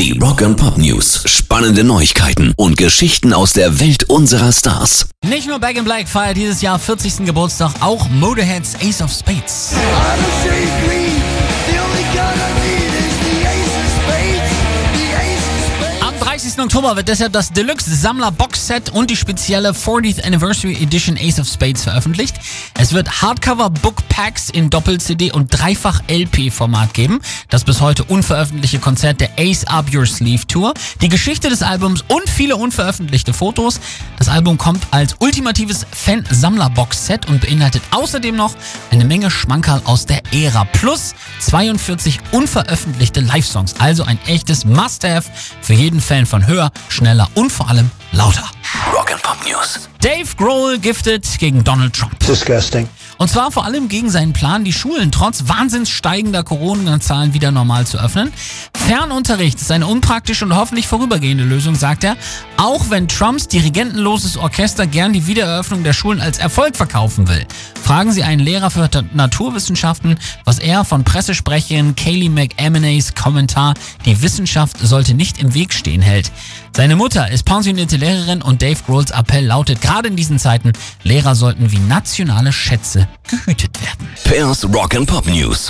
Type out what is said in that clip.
Die Rock and Pop News. Spannende Neuigkeiten und Geschichten aus der Welt unserer Stars. Nicht nur Back in Black feiert dieses Jahr 40. Geburtstag, auch Motorheads Ace of Spades. Am 30. Oktober wird deshalb das Deluxe Sammler Box Set und die spezielle 40th Anniversary Edition Ace of Spades veröffentlicht. Es wird Hardcover Book Packs in Doppel-CD und Dreifach LP-Format geben. Das bis heute unveröffentlichte Konzert der Ace Up Your Sleeve Tour, die Geschichte des Albums und viele unveröffentlichte Fotos. Das Album kommt als ultimatives Fan-Sammler-Box-Set und beinhaltet außerdem noch eine Menge Schmankerl aus der Ära plus 42 unveröffentlichte Live-Songs. Also ein echtes Must-Have für jeden Fan von höher, schneller und vor allem lauter. Rock and Pop News. Dave Grohl giftet gegen Donald Trump. Disgusting. Und zwar vor allem gegen seinen Plan, die Schulen trotz wahnsinns steigender Corona-Zahlen wieder normal zu öffnen. Fernunterricht ist eine unpraktische und hoffentlich vorübergehende Lösung, sagt er. Auch wenn Trumps dirigentenloses Orchester gern die Wiedereröffnung der Schulen als Erfolg verkaufen will. Fragen Sie einen Lehrer für Naturwissenschaften, was er von Pressesprecherin Kaylee McEmanays Kommentar, die Wissenschaft sollte nicht im Weg stehen, hält. Seine Mutter ist pensionierte Lehrerin und Dave Grohls Appell lautet, gerade in diesen Zeiten, Lehrer sollten wie nationale Schätze gehütet werden. Pairs Rock and Pop News.